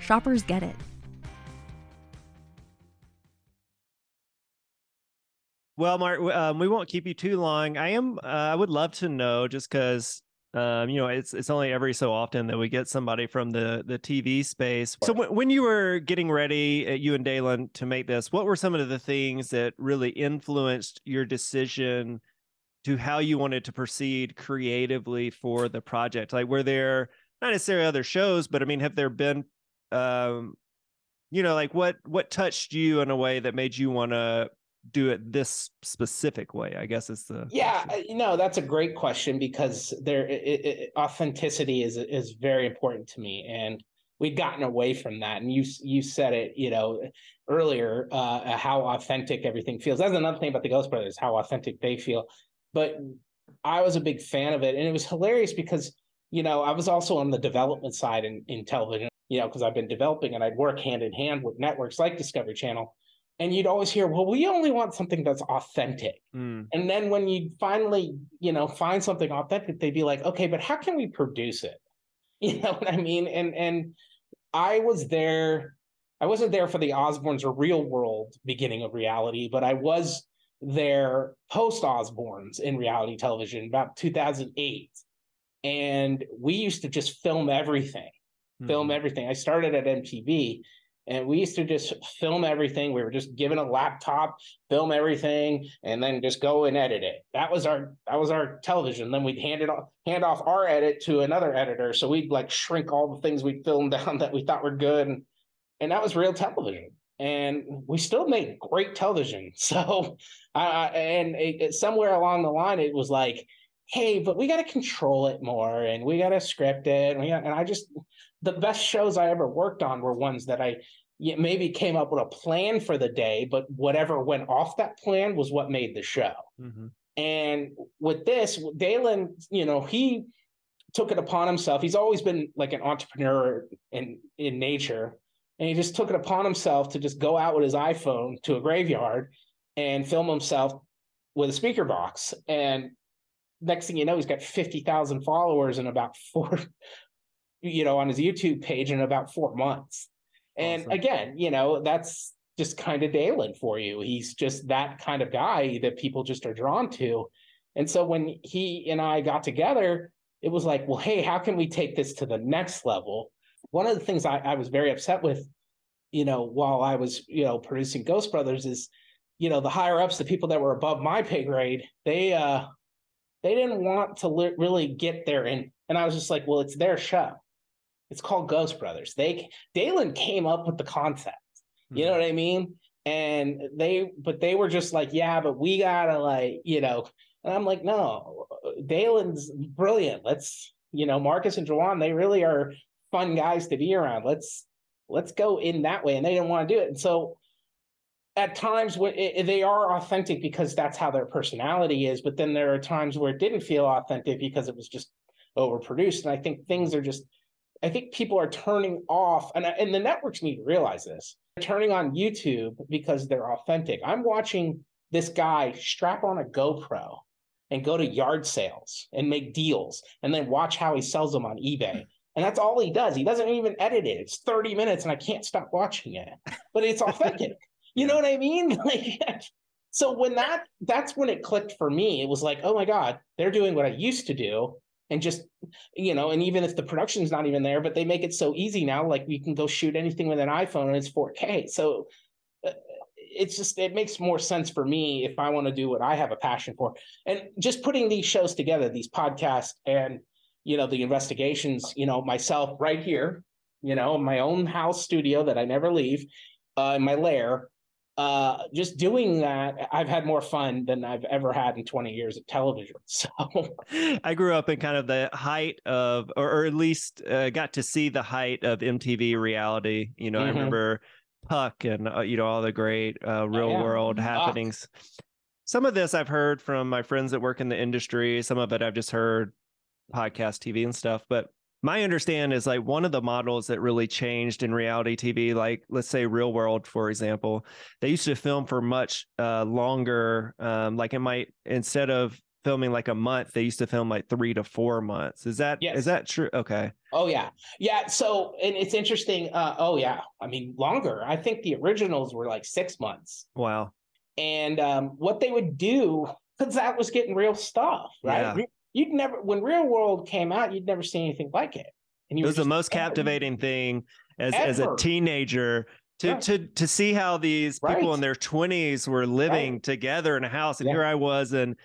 Shoppers get it. Well, Mark, um, we won't keep you too long. I am. Uh, I would love to know, just because um, you know, it's it's only every so often that we get somebody from the the TV space. So w- when you were getting ready, uh, you and Dalen, to make this, what were some of the things that really influenced your decision to how you wanted to proceed creatively for the project? Like, were there not necessarily other shows, but I mean, have there been um you know like what what touched you in a way that made you want to do it this specific way i guess is the yeah question. you know that's a great question because there it, it, authenticity is is very important to me and we've gotten away from that and you you said it you know earlier uh how authentic everything feels that's another thing about the ghost brothers how authentic they feel but i was a big fan of it and it was hilarious because you know i was also on the development side in, in television you know because i've been developing and i'd work hand in hand with networks like discovery channel. And you'd always hear well we only want something that's authentic. Mm. and then when you finally you know find something authentic they'd be like okay but how can we produce it? You know what i mean? And and i was there i wasn't there for the osbournes or real world beginning of reality but i was there post osbournes in reality television about 2008 and we used to just film everything film everything i started at mtv and we used to just film everything. We were just given a laptop, film everything, and then just go and edit it. That was our that was our television. Then we'd hand it off, hand off our edit to another editor. So we'd like shrink all the things we filmed down that we thought were good, and, and that was real television. and we still made great television. So, uh, and it, it, somewhere along the line, it was like, hey, but we got to control it more, and we got to script it, and, got, and I just the best shows I ever worked on were ones that I maybe came up with a plan for the day, but whatever went off that plan was what made the show. Mm-hmm. And with this, Dalen, you know, he took it upon himself. He's always been like an entrepreneur in in nature, and he just took it upon himself to just go out with his iPhone to a graveyard and film himself with a speaker box. And next thing you know, he's got fifty thousand followers in about four, you know, on his YouTube page in about four months. And awesome. again, you know, that's just kind of Dalen for you. He's just that kind of guy that people just are drawn to. And so when he and I got together, it was like, well, hey, how can we take this to the next level? One of the things I, I was very upset with, you know, while I was, you know, producing Ghost Brothers is, you know, the higher ups, the people that were above my pay grade, they uh they didn't want to li- really get there and and I was just like, well, it's their show. It's called Ghost Brothers. They Dalen came up with the concept. You know mm-hmm. what I mean? And they, but they were just like, yeah, but we gotta like, you know, and I'm like, no, Dalen's brilliant. Let's, you know, Marcus and Juwan, they really are fun guys to be around. Let's let's go in that way. And they didn't want to do it. And so at times when they are authentic because that's how their personality is, but then there are times where it didn't feel authentic because it was just overproduced. And I think things are just I think people are turning off, and, and the networks need to realize this. They're turning on YouTube because they're authentic. I'm watching this guy strap on a GoPro and go to yard sales and make deals and then watch how he sells them on eBay. And that's all he does. He doesn't even edit it. It's 30 minutes and I can't stop watching it. But it's authentic. You know what I mean? Like so when that that's when it clicked for me. It was like, "Oh my god, they're doing what I used to do and just you know and even if the production's not even there but they make it so easy now like we can go shoot anything with an iphone and it's 4k so uh, it's just it makes more sense for me if i want to do what i have a passion for and just putting these shows together these podcasts and you know the investigations you know myself right here you know my own house studio that i never leave uh, in my lair uh, just doing that, I've had more fun than I've ever had in 20 years of television. So I grew up in kind of the height of, or, or at least uh, got to see the height of MTV reality. You know, mm-hmm. I remember Puck and, uh, you know, all the great uh, real oh, yeah. world happenings. Some of this I've heard from my friends that work in the industry. Some of it I've just heard podcast TV and stuff. But my understand is like one of the models that really changed in reality TV, like let's say Real World, for example, they used to film for much uh, longer. Um, like it might instead of filming like a month, they used to film like three to four months. Is that yes. is that true? Okay. Oh yeah, yeah. So and it's interesting. Uh, oh yeah, I mean longer. I think the originals were like six months. Wow. And um, what they would do because that was getting real stuff, right? Yeah you'd never when Real World came out, you'd never seen anything like it. And it was the most captivating thing as ever. as a teenager to to to see how these right. people in their 20s were living right. together in a house and yeah. here I was in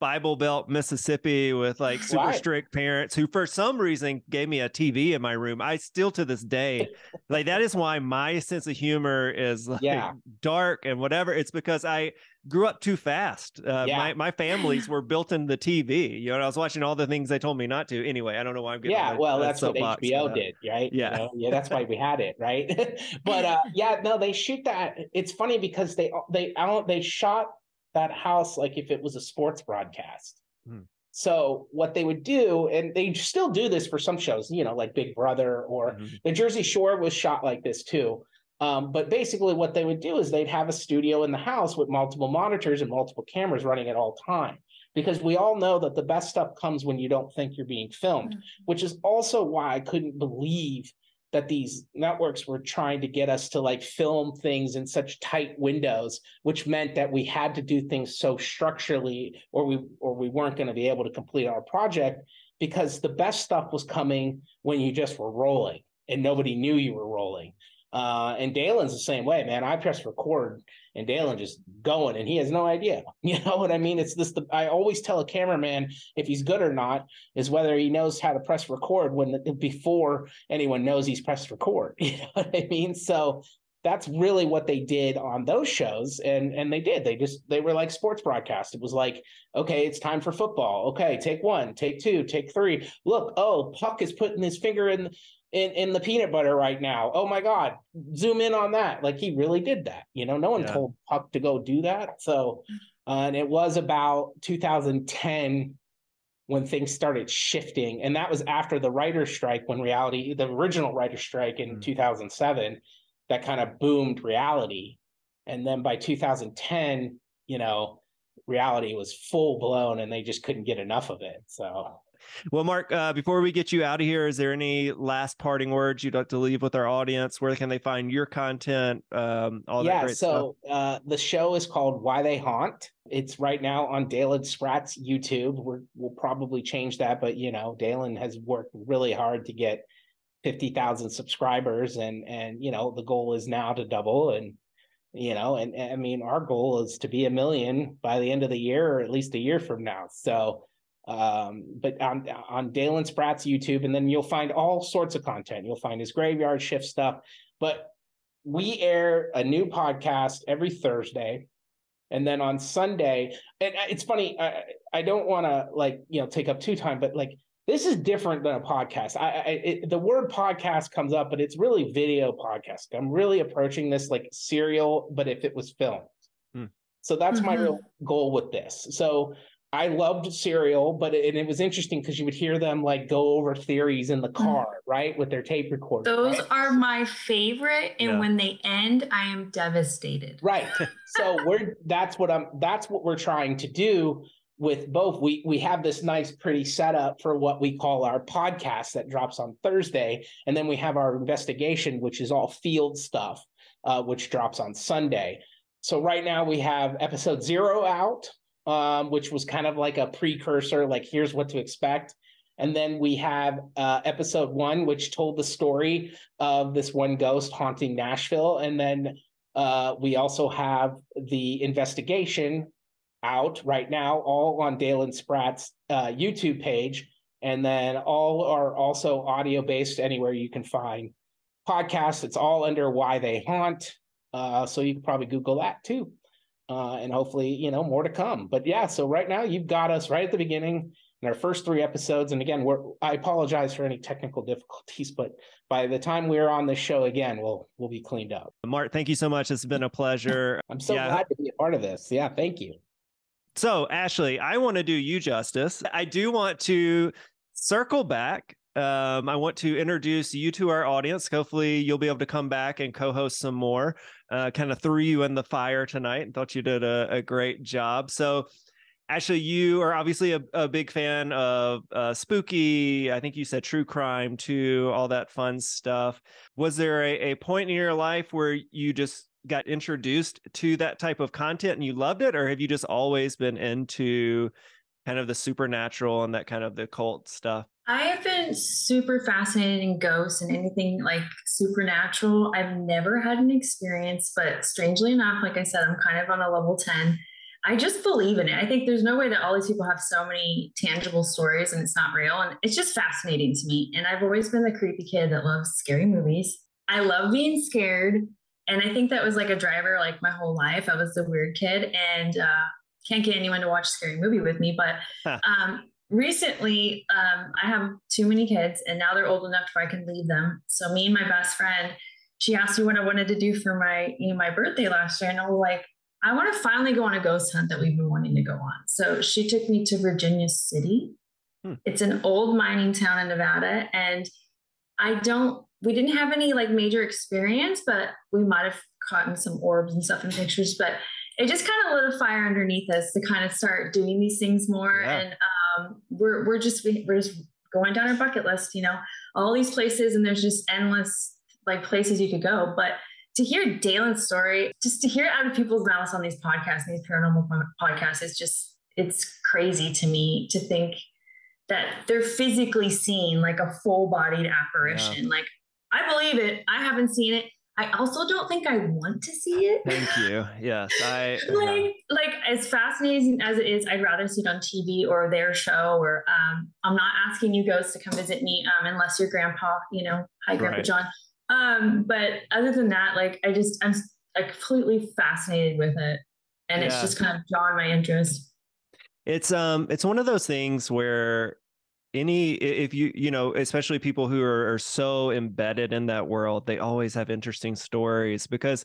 Bible Belt, Mississippi, with like super right. strict parents who, for some reason, gave me a TV in my room. I still to this day, like that is why my sense of humor is like yeah. dark and whatever. It's because I grew up too fast. Uh, yeah. My my families were built in the TV. You know, I was watching all the things they told me not to. Anyway, I don't know why I'm getting. Yeah, well, that's what HBO did, right? Yeah, you know? yeah, that's why we had it, right? but uh, yeah, no, they shoot that. It's funny because they they they shot that house like if it was a sports broadcast. Hmm. So what they would do, and they still do this for some shows, you know, like Big Brother or mm-hmm. the Jersey Shore was shot like this too. Um, but basically, what they would do is they'd have a studio in the house with multiple monitors and multiple cameras running at all time. Because we all know that the best stuff comes when you don't think you're being filmed, mm-hmm. which is also why I couldn't believe that these networks were trying to get us to like film things in such tight windows which meant that we had to do things so structurally or we or we weren't going to be able to complete our project because the best stuff was coming when you just were rolling and nobody knew you were rolling uh, and Dalen's the same way, man. I press record and Dalen just going and he has no idea. You know what I mean? It's this, the, I always tell a cameraman if he's good or not is whether he knows how to press record when before anyone knows he's pressed record. You know what I mean? So that's really what they did on those shows and and they did they just they were like sports broadcast it was like okay it's time for football okay take one take two take three look oh puck is putting his finger in in in the peanut butter right now. Oh my god zoom in on that. Like he really did that you know no one Yeah. told puck to go do that. So uh, and it was about 2010 when things started shifting and that was after the writer's strike when reality the original writer's strike in Mm. 2007 that kind of boomed reality. And then by 2010 you know reality was full blown and they just couldn't get enough of it. So Well, Mark, uh, before we get you out of here, is there any last parting words you'd like to leave with our audience? Where can they find your content? Um, all that yeah great stuff. so uh the show is called why they haunt it's right now on dalen spratt's youtube We're, we'll probably change that but you know dalen has worked really hard to get 50,000 subscribers and and you know the goal is now to double and you know and, and i mean our goal is to be a million by the end of the year or at least a year from now so um but on on dalen spratt's youtube and then you'll find all sorts of content you'll find his graveyard shift stuff but we air a new podcast every thursday and then on sunday and uh, it's funny i i don't want to like you know take up too time but like this is different than a podcast. I, I it, the word podcast comes up, but it's really video podcast. I'm really approaching this like serial, but if it was filmed. Hmm. So that's my Mhm. real goal with this. So I loved serial, but it, and it was interesting because you would hear them like go over theories in the car, right, with their tape recorder. Those right? are my favorite, and Yeah. when they end, I am devastated. Right. So we're that's what I'm that's what we're trying to do with both. We we have this nice pretty setup for what we call our podcast that drops on Thursday, and then we have our investigation, which is all field stuff, uh, which drops on Sunday. So right now we have episode zero out, um, which was kind of like a precursor, like here's what to expect. And then we have uh, episode one, which told the story of this one ghost haunting Nashville. And then uh, we also have the investigation out right now, all on Dalen Spratt's uh, YouTube page. And then all are also audio based anywhere you can find podcasts. It's all under Why They Haunt. Uh, so you can probably Google that too. Uh, and hopefully, you know, more to come. But yeah, so right now you've got us right at the beginning in our first three episodes. And again, we're I apologize for any technical difficulties, but by the time we're on the show again, we'll we'll be cleaned up. Mark, thank you so much. It's been a pleasure. I'm so Yeah. glad to be a part of this. Yeah, thank you. So, Ashley, I want to do you justice. I do want to circle back. Um, I want to introduce you to our audience. Hopefully, you'll be able to come back and co host some more. Uh, kind of threw you in the fire tonight and thought you did a, a great job. So, Ashley, you are obviously a, a big fan of uh, spooky. I think you said true crime too, all that fun stuff. Was there a, a point in your life where you just got introduced to that type of content and you loved it, or have you just always been into kind of the supernatural and that kind of the cult stuff? I have been super fascinated in ghosts and anything like supernatural. I've never had an experience, but strangely enough, like I said, I'm kind of on a level 10. I just believe in it. I think there's no way that all these people have so many tangible stories and it's not real. And it's just fascinating to me. And I've always been the creepy kid that loves scary movies. I love being scared. And I think that was like a driver like my whole life. I was the weird kid and uh, can't get anyone to watch a scary movie with me. But um, recently, um, I have too many kids and now they're old enough where I can leave them. So me and my best friend, she asked me what I wanted to do for my, you know, my birthday last year. And I was like, I want to finally go on a ghost hunt that we've been wanting to go on. So she took me to Virginia City. Hmm. It's an old mining town in Nevada. And I don't, we didn't have any like major experience, but we might have caught in some orbs and stuff in pictures. But it just kind of lit a fire underneath us to kind of start doing these things more. Yeah. And um, Um, we're, we're just, we're just going down our bucket list, you know, all these places, and there's just endless like places you could go. But to hear Dalen's story, just to hear it out of people's mouths on these podcasts, these paranormal po- podcasts, is just it's crazy to me to think that they're physically seeing like a full-bodied apparition. Like I believe it. I haven't seen it. I also don't think I want to see it. Thank you. Yes, I. like like as fascinating as it is i'd rather see it on tv or their show or um, i'm not asking you ghosts to come visit me um, unless your grandpa you know hi grandpa Right. john Um, but other than that, like I just I'm completely fascinated with it, and yeah. it's just kind of drawn my interest. It's um, it's one of those things where any if you you know especially people who are, are so embedded in that world they always have interesting stories because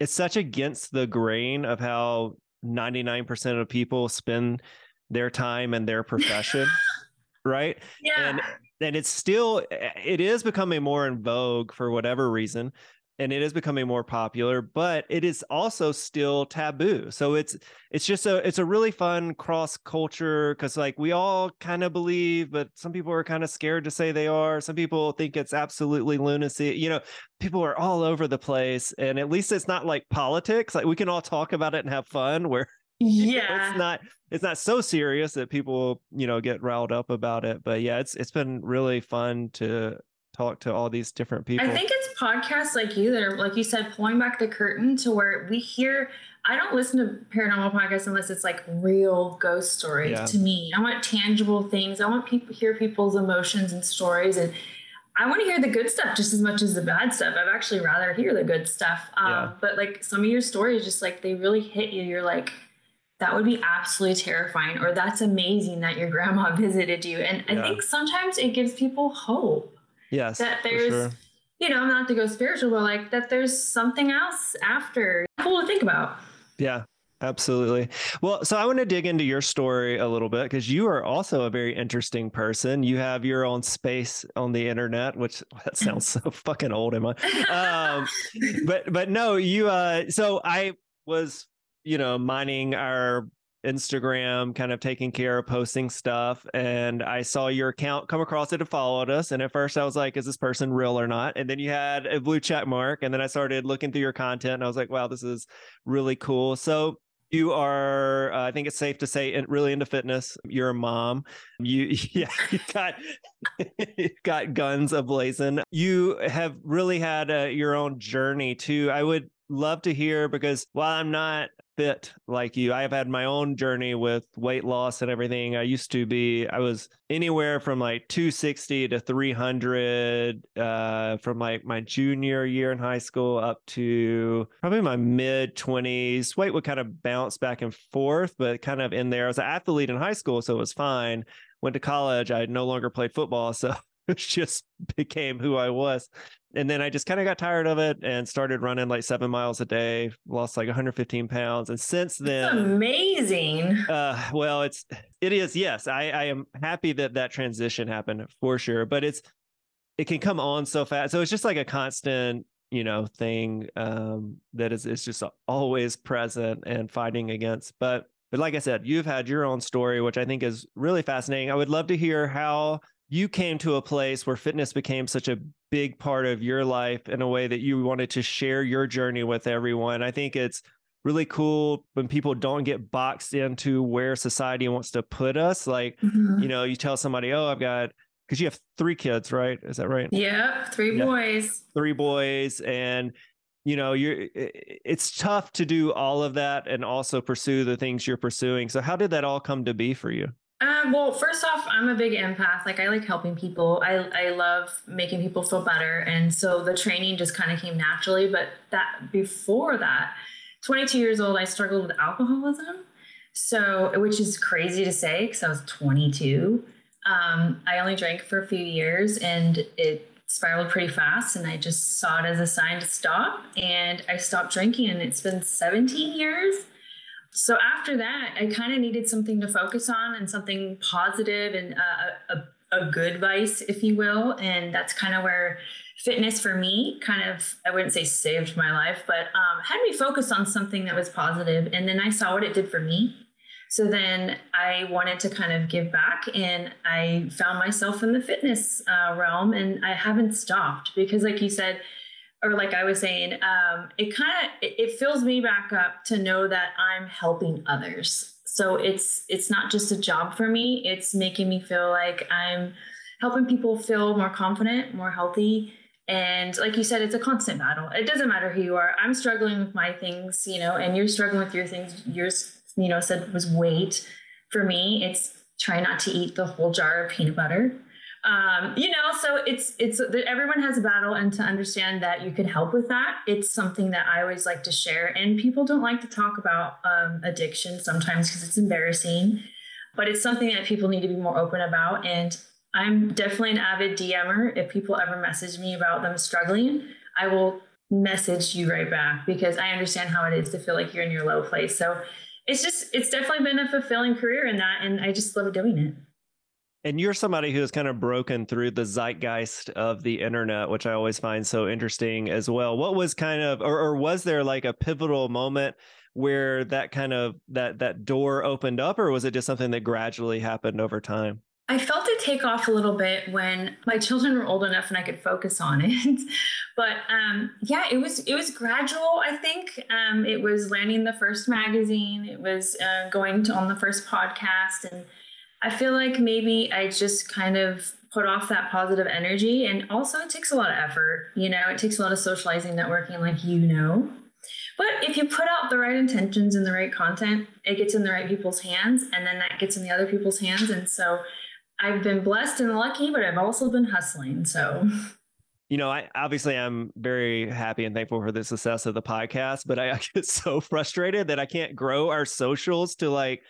it's such against the grain of how 99% of people spend their time and their profession right? Yeah. and and it's still it is becoming more in vogue for whatever reason and it is becoming more popular but it is also still taboo. So it's it's just a it's a really fun cross culture because like we all kind of believe but some people are kind of scared to say they are. Some people think it's absolutely lunacy. You know people are all over the place and at least it's not like politics. Like we can all talk about it and have fun where yeah it's not it's not so serious that people you know get riled up about it. But yeah it's it's been really fun to talk to all these different people i think it's podcasts like you that are like you said pulling back the curtain to where we hear i don't listen to paranormal podcasts unless it's like real ghost stories yeah. to me i want tangible things i want people hear people's emotions and stories and I want to hear the good stuff just as much as the bad stuff. I'd actually rather hear the good stuff. Um, yeah. But like some of your stories, just like they really hit you. You're like, that would be absolutely terrifying or that's amazing that your grandma visited you and yeah. i think sometimes it gives people hope yes that there's sure. you know not to go spiritual but like that there's something else after. Cool to think about. Yeah absolutely. Well so i want to dig into your story a little bit because you are also a very interesting person. You have your own space on the internet which that sounds so fucking old am i? Um, but but no you uh so i was you know, mining our Instagram, kind of taking care of posting stuff. And I saw your account come across it and followed us. And at first I was like, is this person real or not? And then you had a blue check mark. And then I started looking through your content and I was like, wow, this is really cool. So you are uh, i think it's safe to say really into fitness you're a mom you yeah you got you got guns ablazing you have really had uh, your own journey too i would love to hear because while i'm not fit like you. I have had my own journey with weight loss and everything. I used to be, I was anywhere from like 260 to 300 uh, from like my junior year in high school up to probably my mid 20s. Weight would kind of bounce back and forth, but kind of in there. I was an athlete in high school, so it was fine. Went to college. I no longer played football. So just became who I was and then I just kind of got tired of it and started running like seven miles a day, lost like 115 pounds. And since then, That's amazing. Uh, well, it's, it is. Yes. I, I am happy that that transition happened for sure, but it's, it can come on so fast. So it's just like a constant, you know, thing um, that is, is just always present and fighting against. But, but like I said, you've had your own story, which I think is really fascinating. I would love to hear how you came to a place where fitness became such a big part of your life in a way that you wanted to share your journey with everyone. I think it's really cool when people don't get boxed into where society wants to put us. Like, mm-hmm. you know, you tell somebody, oh, I've got, because you have three kids, right? Is that right? Yeah, three yeah. boys. Three boys. And, you know, you're, it's tough to do all of that and also pursue the things you're pursuing. So, how did that all come to be for you? Um, well, first off, I'm a big empath. Like I like helping people. I I love making people feel better, and so the training just kind of came naturally. But that before that, 22 years old, I struggled with alcoholism. So, which is crazy to say because I was 22. Um, I only drank for a few years, and it spiraled pretty fast. And I just saw it as a sign to stop, and I stopped drinking. And it's been 17 years so after that, I kind of needed something to focus on and something positive and uh, a, a good vice, if you will. And that's kind of where fitness for me kind of, I wouldn't say saved my life, but um, had me focus on something that was positive. And then I saw what it did for me. So then I wanted to kind of give back and I found myself in the fitness uh, realm and I haven't stopped because, like you said, or like I was saying, um, it kind of it, fills me back up to know that I'm helping others. So it's it's not just a job for me; it's making me feel like I'm helping people feel more confident, more healthy. And like you said, it's a constant battle. It doesn't matter who you are. I'm struggling with my things, you know, and you're struggling with your things. Yours, you know, said was weight. For me, it's try not to eat the whole jar of peanut butter um, you know, so it's it's everyone has a battle, and to understand that you can help with that, it's something that I always like to share. And people don't like to talk about um, addiction sometimes because it's embarrassing, but it's something that people need to be more open about. And I'm definitely an avid DMer. If people ever message me about them struggling, I will message you right back because I understand how it is to feel like you're in your low place. So it's just it's definitely been a fulfilling career in that, and I just love doing it. And you're somebody who has kind of broken through the zeitgeist of the internet, which I always find so interesting as well. What was kind of, or, or was there like a pivotal moment where that kind of that that door opened up, or was it just something that gradually happened over time? I felt it take off a little bit when my children were old enough and I could focus on it. but um, yeah, it was it was gradual. I think um, it was landing the first magazine. It was uh, going to, on the first podcast, and I feel like maybe I just kind of put off that positive energy. And also, it takes a lot of effort. You know, it takes a lot of socializing, networking, like you know. But if you put out the right intentions and the right content, it gets in the right people's hands, and then that gets in the other people's hands. And so, I've been blessed and lucky, but I've also been hustling. So you know, I obviously I'm very happy and thankful for the success of the podcast, but I, I get so frustrated that I can't grow our socials to like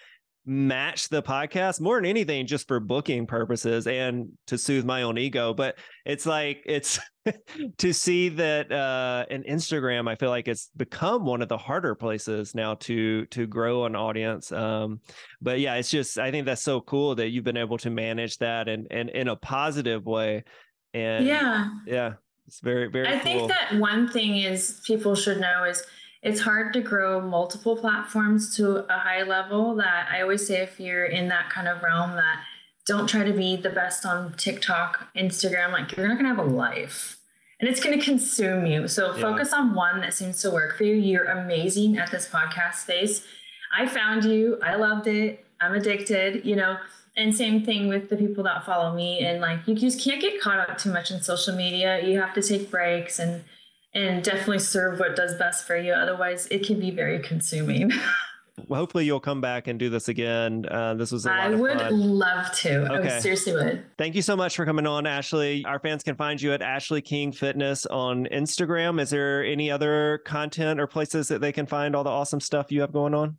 match the podcast more than anything just for booking purposes and to soothe my own ego. But it's like it's to see that uh in instagram i feel like it's become one of the harder places now to to grow an audience. Um but yeah it's just i think that's so cool that you've been able to manage that and and in a positive way. And yeah. yeah it's very very i cool. think that one thing is people should know is it's hard to grow multiple platforms to a high level that I always say if you're in that kind of realm that don't try to be the best on TikTok, Instagram, like you're not gonna have a life. And it's gonna consume you. So yeah. focus on one that seems to work for you. You're amazing at this podcast space. I found you, I loved it, I'm addicted, you know. And same thing with the people that follow me. And like you just can't get caught up too much in social media. You have to take breaks and and definitely serve what does best for you. Otherwise, it can be very consuming. well, hopefully, you'll come back and do this again. Uh, this was a I would fun. love to. Okay. I seriously would. Thank you so much for coming on, Ashley. Our fans can find you at Ashley King Fitness on Instagram. Is there any other content or places that they can find all the awesome stuff you have going on?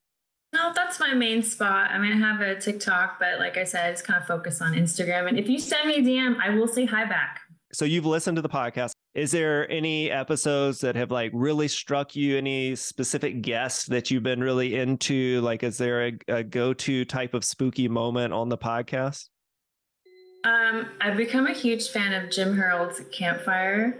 No, that's my main spot. I mean, I have a TikTok, but like I said, it's kind of focused on Instagram. And if you send me a DM, I will say hi back. So you've listened to the podcast. Is there any episodes that have like really struck you? Any specific guests that you've been really into? Like, is there a, a go-to type of spooky moment on the podcast? Um, I've become a huge fan of Jim Harold's Campfire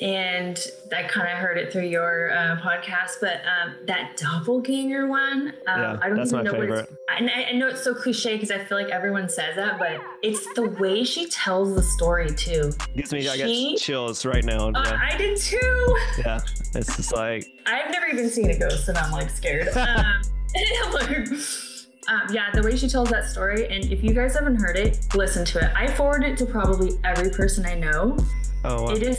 and I kind of heard it through your uh, podcast, but um, that doppelganger one, um, yeah, I don't even know favorite. what it's. And I, I know it's so cliche because I feel like everyone says that, but it's the way she tells the story too. Gives me, she, I get chills right now. Uh, yeah. I did too. Yeah, it's just like I've never even seen a ghost, and I'm like scared. um, um, yeah, the way she tells that story, and if you guys haven't heard it, listen to it. I forward it to probably every person I know. Oh, wow. it is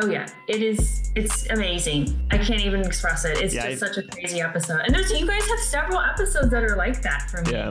Oh yeah, it is. It's amazing. I can't even express it. It's yeah, just such a crazy episode. And there's you guys have several episodes that are like that for me. Yeah.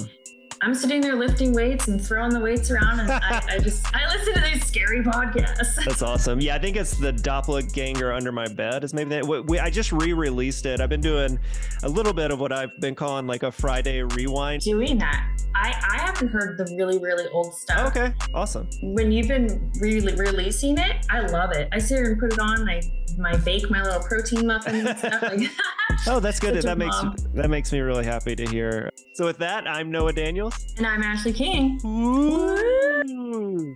I'm sitting there lifting weights and throwing the weights around, and I, I, just I listen to these scary podcasts. That's awesome. Yeah, I think it's the doppelganger under my bed is maybe that. We, I just re-released it. I've been doing a little bit of what I've been calling like a Friday rewind. Doing that, I I haven't heard the really really old stuff. okay, awesome. When you've been re-releasing it, I love it. I sit here and put it on. I my bake my little protein muffins and stuff. Like, oh, that's good. that makes mom. that makes me really happy to hear. So with that, I'm Noah Daniels. And I'm Ashley King. Ooh.